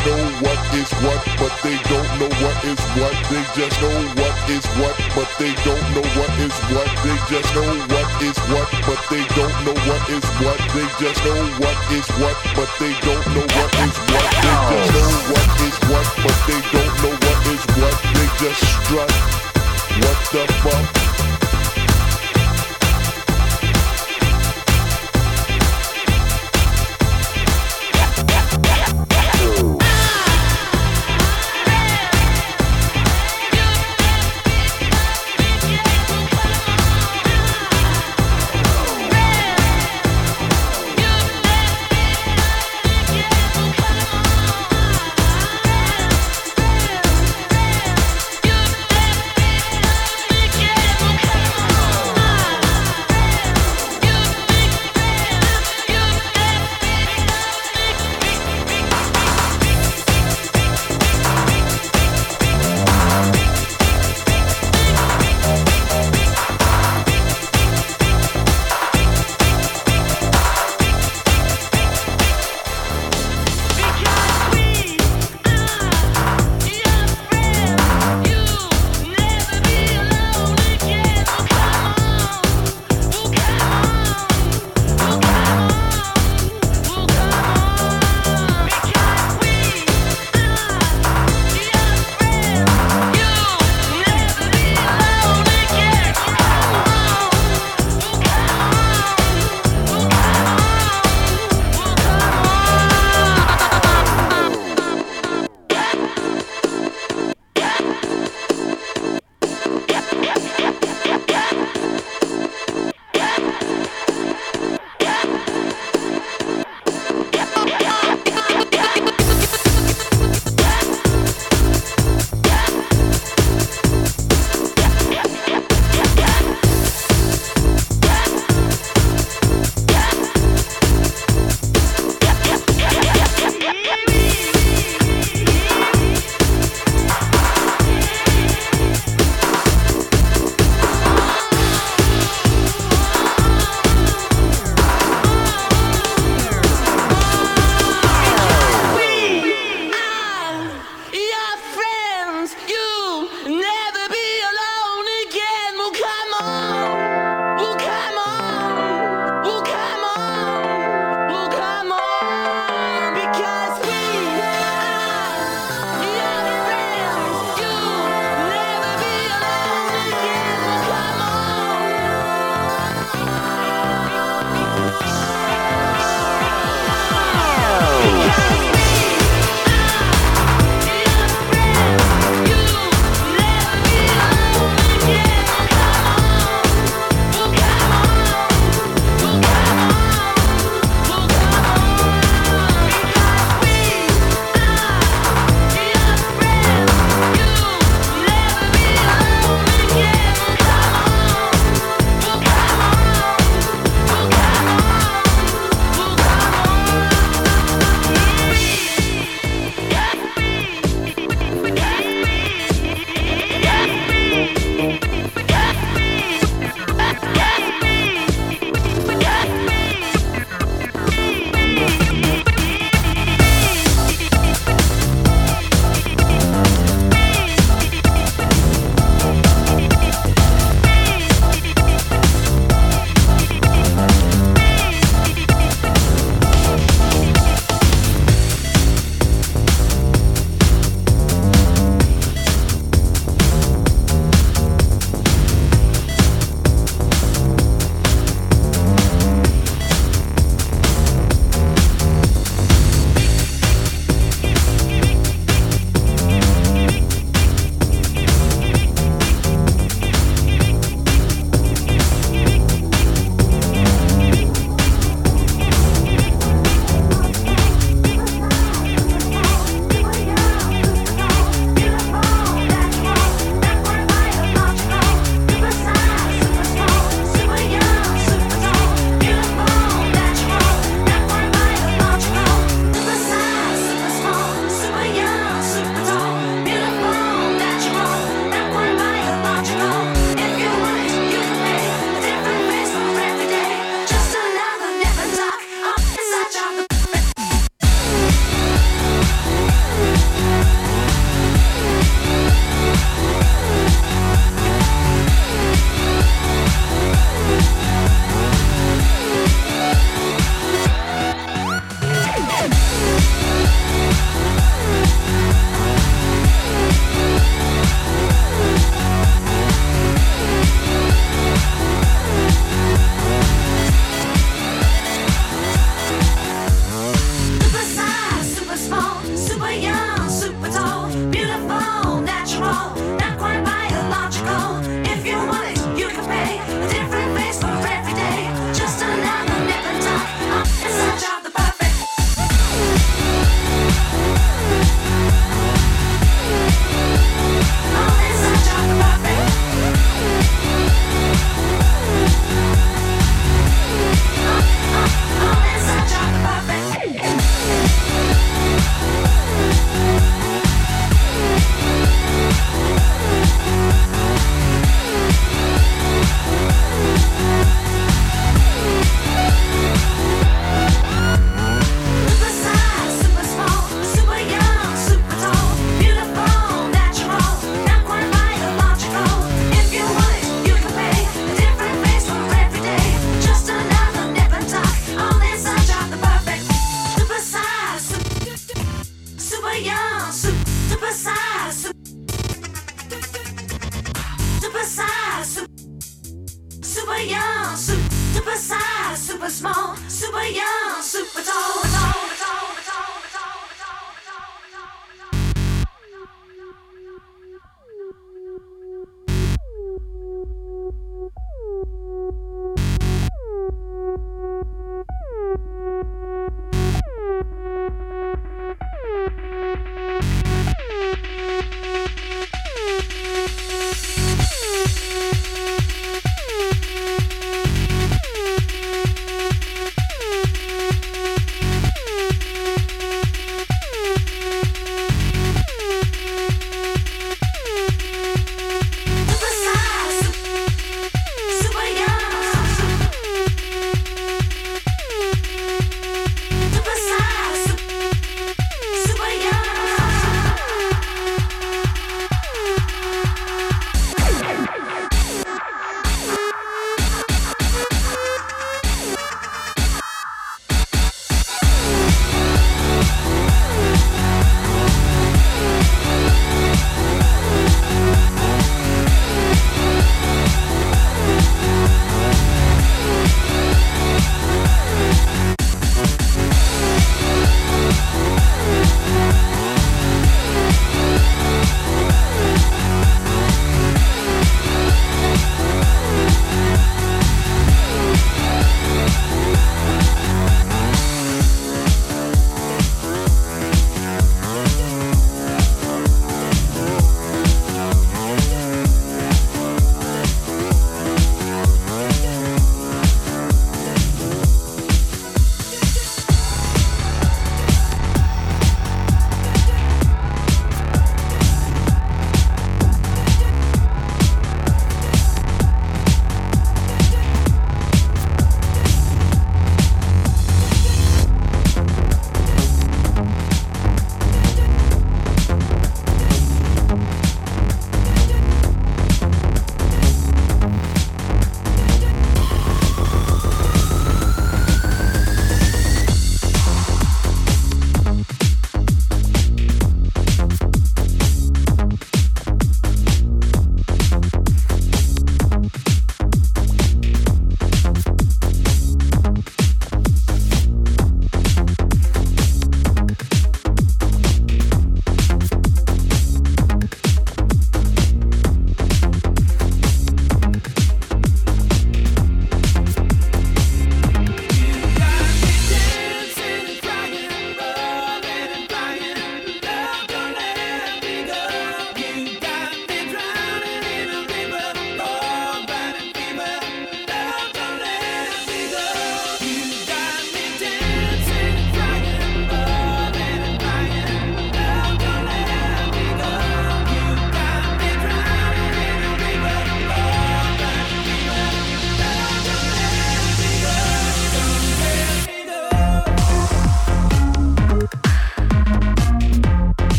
Know what is what, but they don't know what is what. They just know what is what, but they don't know what is what. They just know what is what, but they don't know what is what. They just know what is what, but they don't know what is what. They just know what is what, but they don't know what is what. They just strut. What the fuck?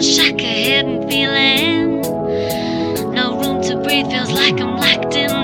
feeling shock hidden and feeling no room to breathe feels like i'm locked in.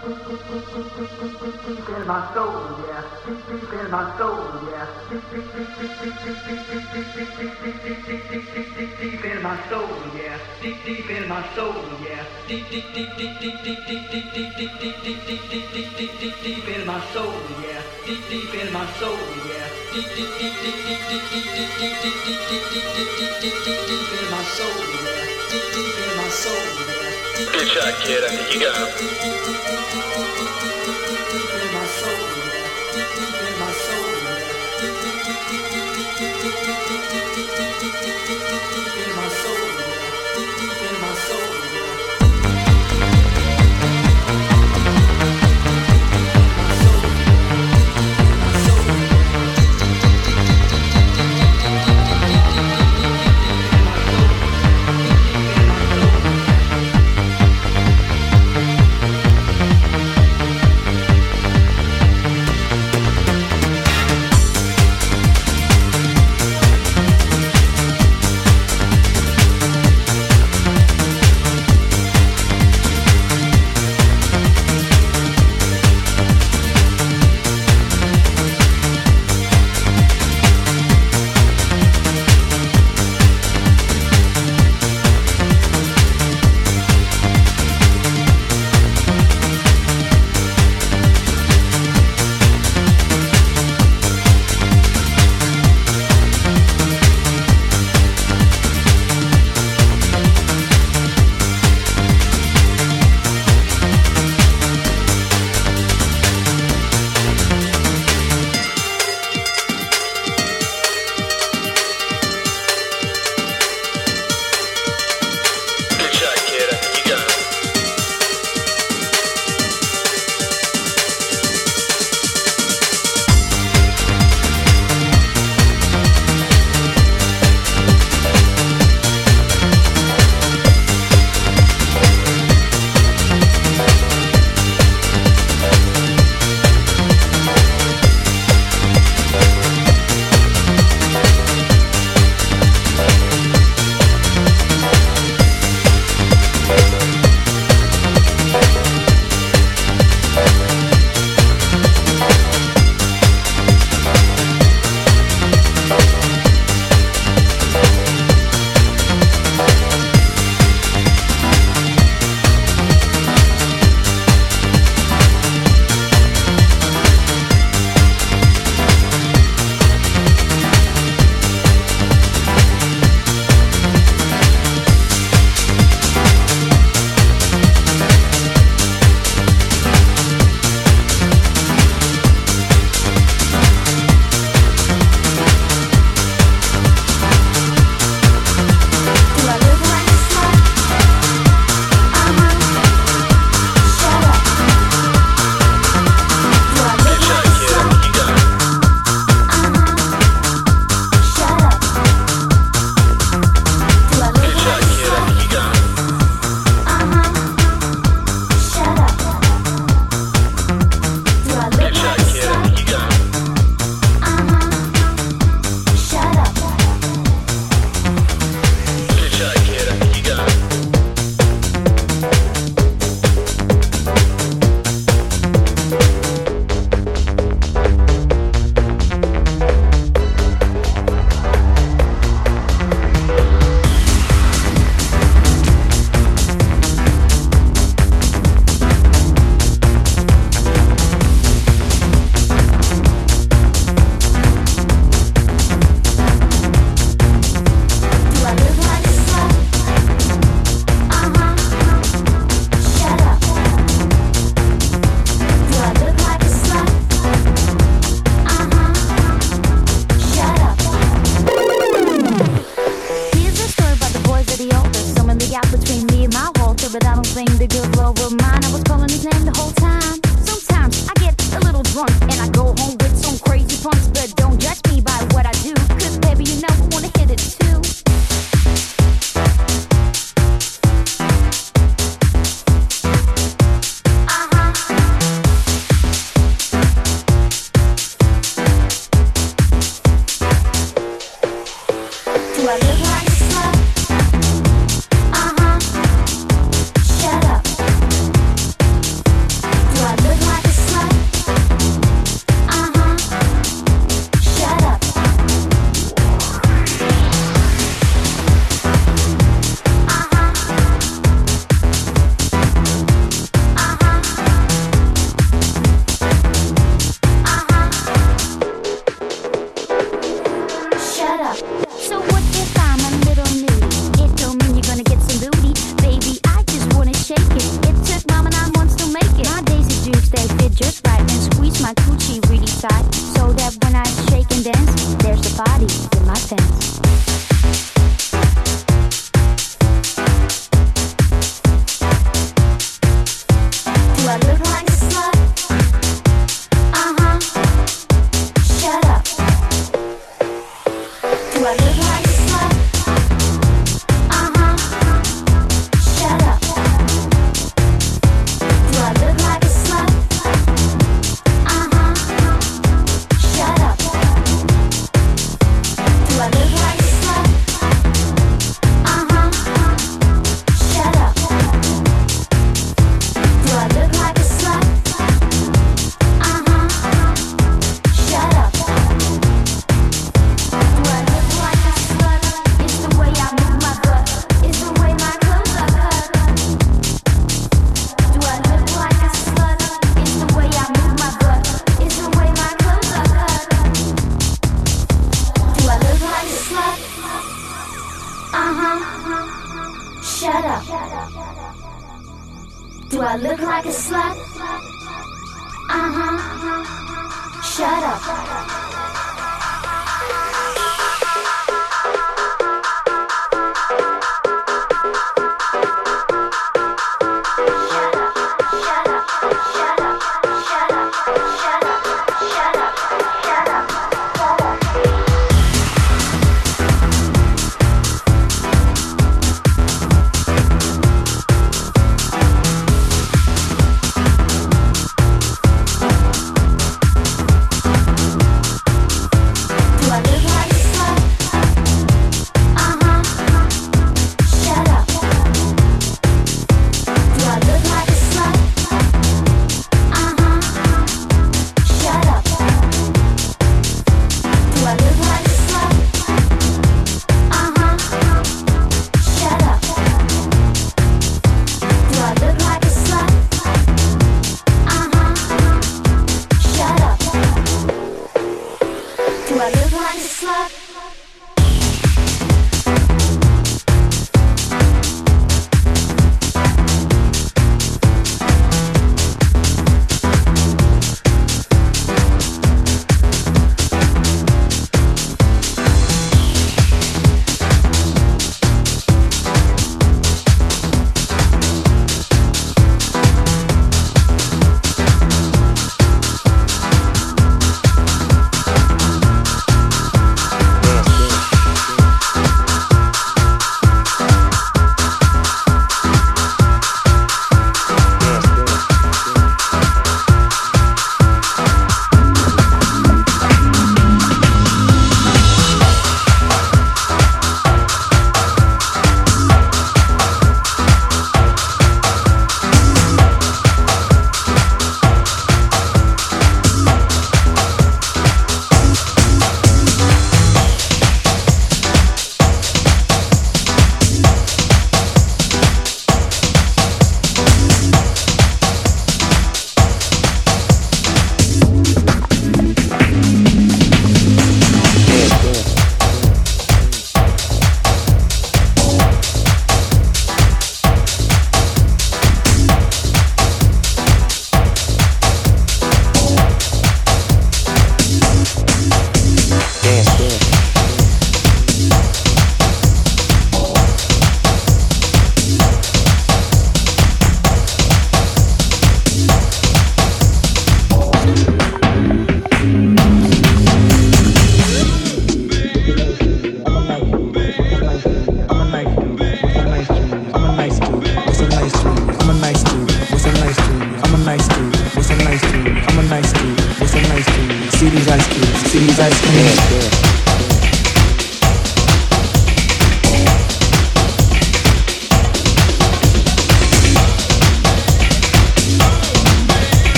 Deep, deep in my soul, yeah. Deep, deep, deep, deep, deep, deep, deep, deep, deep, deep, deep, deep, deep, deep, deep, deep, in my soul, yeah. Deep, deep in my soul, yeah. Deep, deep, deep, deep, deep, deep, deep, deep, deep, deep, deep, deep, deep, deep, deep, deep, deep in my soul, yeah. Deep, deep in my soul, yeah. Deep, deep, deep, deep, deep, deep, deep, deep, deep, deep, deep, deep, deep, deep, deep, deep in my soul, yeah. Deep, deep in my soul, yeah. Good shot, kid. I think you got him. In my soul,